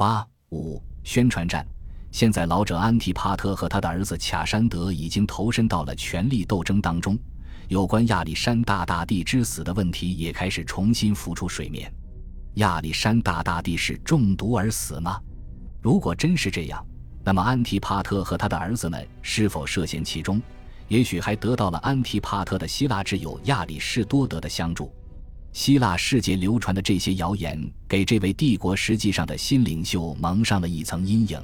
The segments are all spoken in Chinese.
八五宣传战。现在，老者安提帕特和他的儿子卡山德已经投身到了权力斗争当中。有关亚历山大大帝之死的问题也开始重新浮出水面。亚历山大大帝是中毒而死吗？如果真是这样，那么安提帕特和他的儿子们是否涉嫌其中？也许还得到了安提帕特的希腊挚友亚里士多德的相助。希腊世界流传的这些谣言，给这位帝国实际上的新领袖蒙上了一层阴影。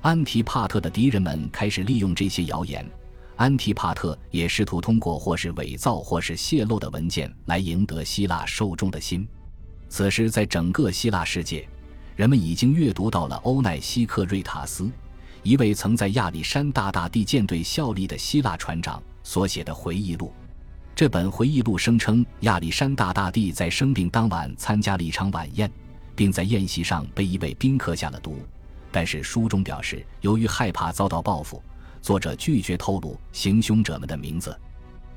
安提帕特的敌人们开始利用这些谣言。安提帕特也试图通过或是伪造或是泄露的文件来赢得希腊受众的心。此时，在整个希腊世界，人们已经阅读到了欧奈西克瑞塔斯，一位曾在亚历山大大帝舰队效力的希腊船长所写的回忆录。这本回忆录声称，亚历山大大帝在生病当晚参加了一场晚宴，并在宴席上被一位宾客下了毒。但是书中表示，由于害怕遭到报复。作者拒绝透露行凶者们的名字。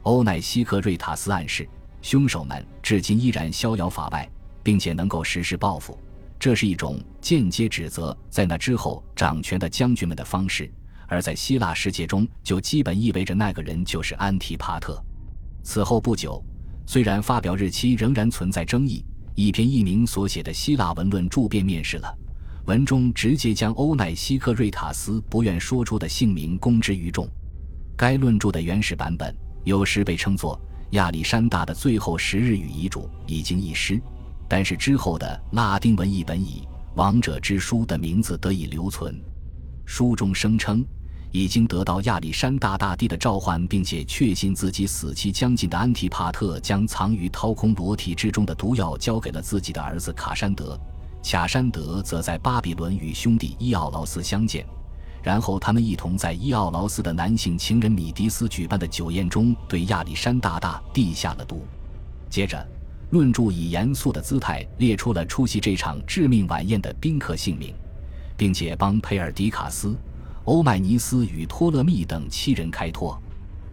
欧奈西克瑞塔斯暗示，凶手们至今依然逍遥法外，并且能够实施报复。这是一种间接指责在那之后掌权的将军们的方式，而在希腊世界中，就基本意味着那个人就是安提帕特。此后不久，虽然发表日期仍然存在争议，一篇佚名所写的希腊文论著便面世了。文中直接将欧奈西克瑞塔斯不愿说出的姓名公之于众。该论著的原始版本有时被称作《亚历山大的最后十日与遗嘱》，已经遗失，但是之后的拉丁文译本以《王者之书》的名字得以留存。书中声称，已经得到亚历山大大帝的召唤，并且确信自己死期将近的安提帕特将藏于掏空裸体之中的毒药交给了自己的儿子卡山德。卡山德则在巴比伦与兄弟伊奥劳斯相见，然后他们一同在伊奥劳斯的男性情人米迪斯举办的酒宴中对亚历山大大帝下了毒。接着，论著以严肃的姿态列出了出席这场致命晚宴的宾客姓名，并且帮佩尔迪卡斯、欧迈尼斯与托勒密等七人开脱，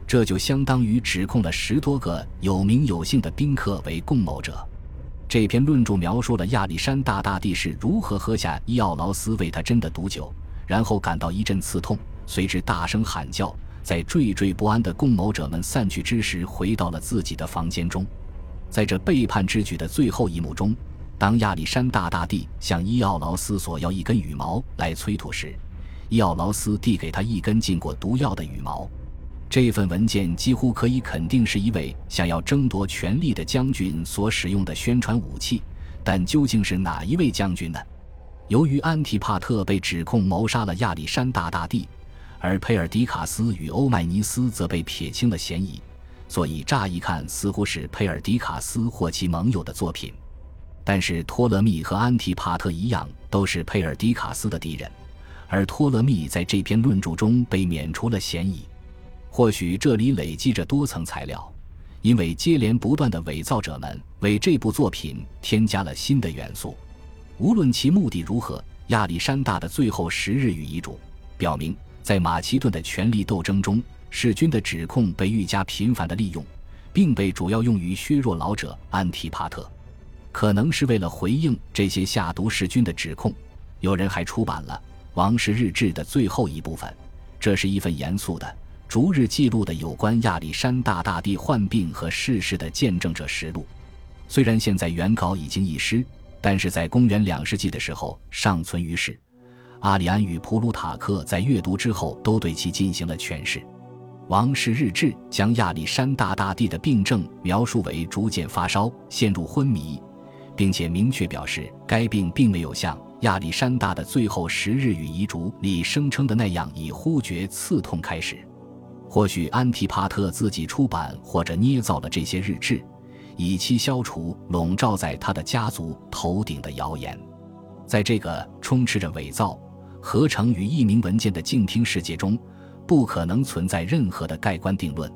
这就相当于指控了十多个有名有姓的宾客为共谋者。这篇论著描述了亚历山大大帝是如何喝下伊奥劳斯为他斟的毒酒，然后感到一阵刺痛，随之大声喊叫，在惴惴不安的共谋者们散去之时，回到了自己的房间中。在这背叛之举的最后一幕中，当亚历山大大帝向伊奥劳斯索要一根羽毛来催吐时，伊奥劳斯递给他一根浸过毒药的羽毛。这份文件几乎可以肯定是一位想要争夺权力的将军所使用的宣传武器，但究竟是哪一位将军呢？由于安提帕特被指控谋杀了亚历山大大帝，而佩尔迪卡斯与欧迈尼斯则被撇清了嫌疑，所以乍一看似乎是佩尔迪卡斯或其盟友的作品。但是托勒密和安提帕特一样，都是佩尔迪卡斯的敌人，而托勒密在这篇论著中被免除了嫌疑。或许这里累积着多层材料，因为接连不断的伪造者们为这部作品添加了新的元素。无论其目的如何，亚历山大的最后十日与遗嘱表明，在马其顿的权力斗争中，弑君的指控被愈加频繁的利用，并被主要用于削弱老者安提帕特。可能是为了回应这些下毒弑君的指控，有人还出版了《王室日志》的最后一部分，这是一份严肃的。逐日记录的有关亚历山大大帝患病和逝世的见证者实录，虽然现在原稿已经遗失，但是在公元两世纪的时候尚存于世。阿里安与普鲁塔克在阅读之后都对其进行了诠释。王室日志将亚历山大大帝的病症描述为逐渐发烧、陷入昏迷，并且明确表示该病并没有像亚历山大的最后十日与遗嘱里声称的那样以忽觉刺痛开始。或许安提帕特自己出版或者捏造了这些日志，以期消除笼罩在他的家族头顶的谣言。在这个充斥着伪造、合成与匿名文件的静听世界中，不可能存在任何的盖棺定论。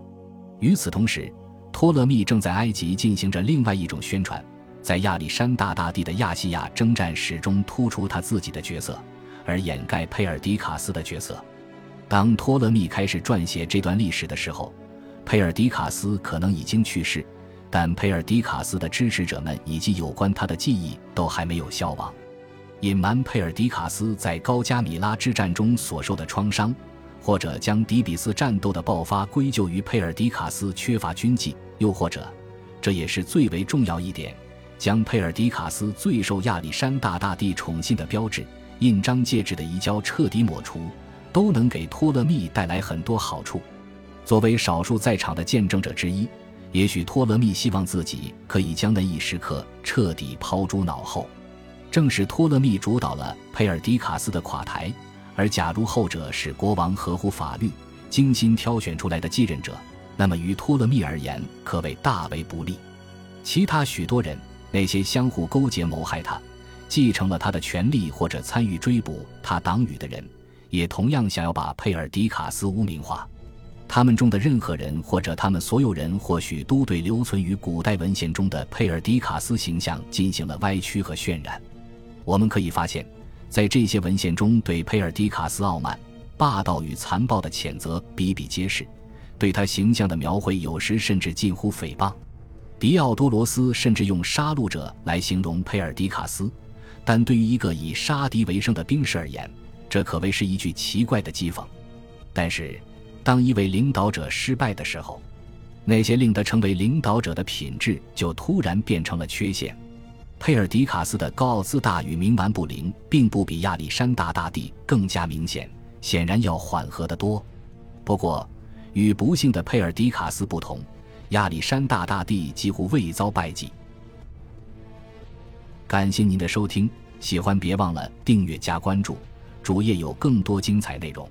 与此同时，托勒密正在埃及进行着另外一种宣传，在亚历山大大帝的亚细亚征战始终突出他自己的角色，而掩盖佩尔迪卡斯的角色。当托勒密开始撰写这段历史的时候，佩尔迪卡斯可能已经去世，但佩尔迪卡斯的支持者们以及有关他的记忆都还没有消亡。隐瞒佩尔迪卡斯在高加米拉之战中所受的创伤，或者将底比斯战斗的爆发归咎于佩尔迪卡斯缺乏军纪，又或者，这也是最为重要一点，将佩尔迪卡斯最受亚历山大大帝宠信的标志——印章戒指的移交彻底抹除，都能给托勒密带来很多好处。作为少数在场的见证者之一，也许托勒密希望自己可以将那一时刻彻底抛诸脑后。正是托勒密主导了佩尔迪卡斯的垮台，而假如后者是国王合乎法律、精心挑选出来的继任者，那么于托勒密而言可谓大为不利。其他许多人，那些相互勾结谋害他、继承了他的权利或者参与追捕他党羽的人，也同样想要把佩尔迪卡斯污名化。他们中的任何人，或者他们所有人，或许都对留存于古代文献中的佩尔迪卡斯形象进行了歪曲和渲染。我们可以发现，在这些文献中，对佩尔迪卡斯傲慢、霸道与残暴的谴责比比皆是，对他形象的描绘有时甚至近乎诽谤。迪奥多罗斯甚至用“杀戮者”来形容佩尔迪卡斯，但对于一个以杀敌为生的兵士而言，这可谓是一句奇怪的讥讽。但是，当一位领导者失败的时候，那些令他成为领导者的品质就突然变成了缺陷。佩尔迪卡斯的高傲自大与冥顽不灵，并不比亚历山大大帝更加明显，显然要缓和得多。不过，与不幸的佩尔迪卡斯不同，亚历山大大帝几乎未遭败绩。感谢您的收听，喜欢别忘了订阅加关注，主页有更多精彩内容。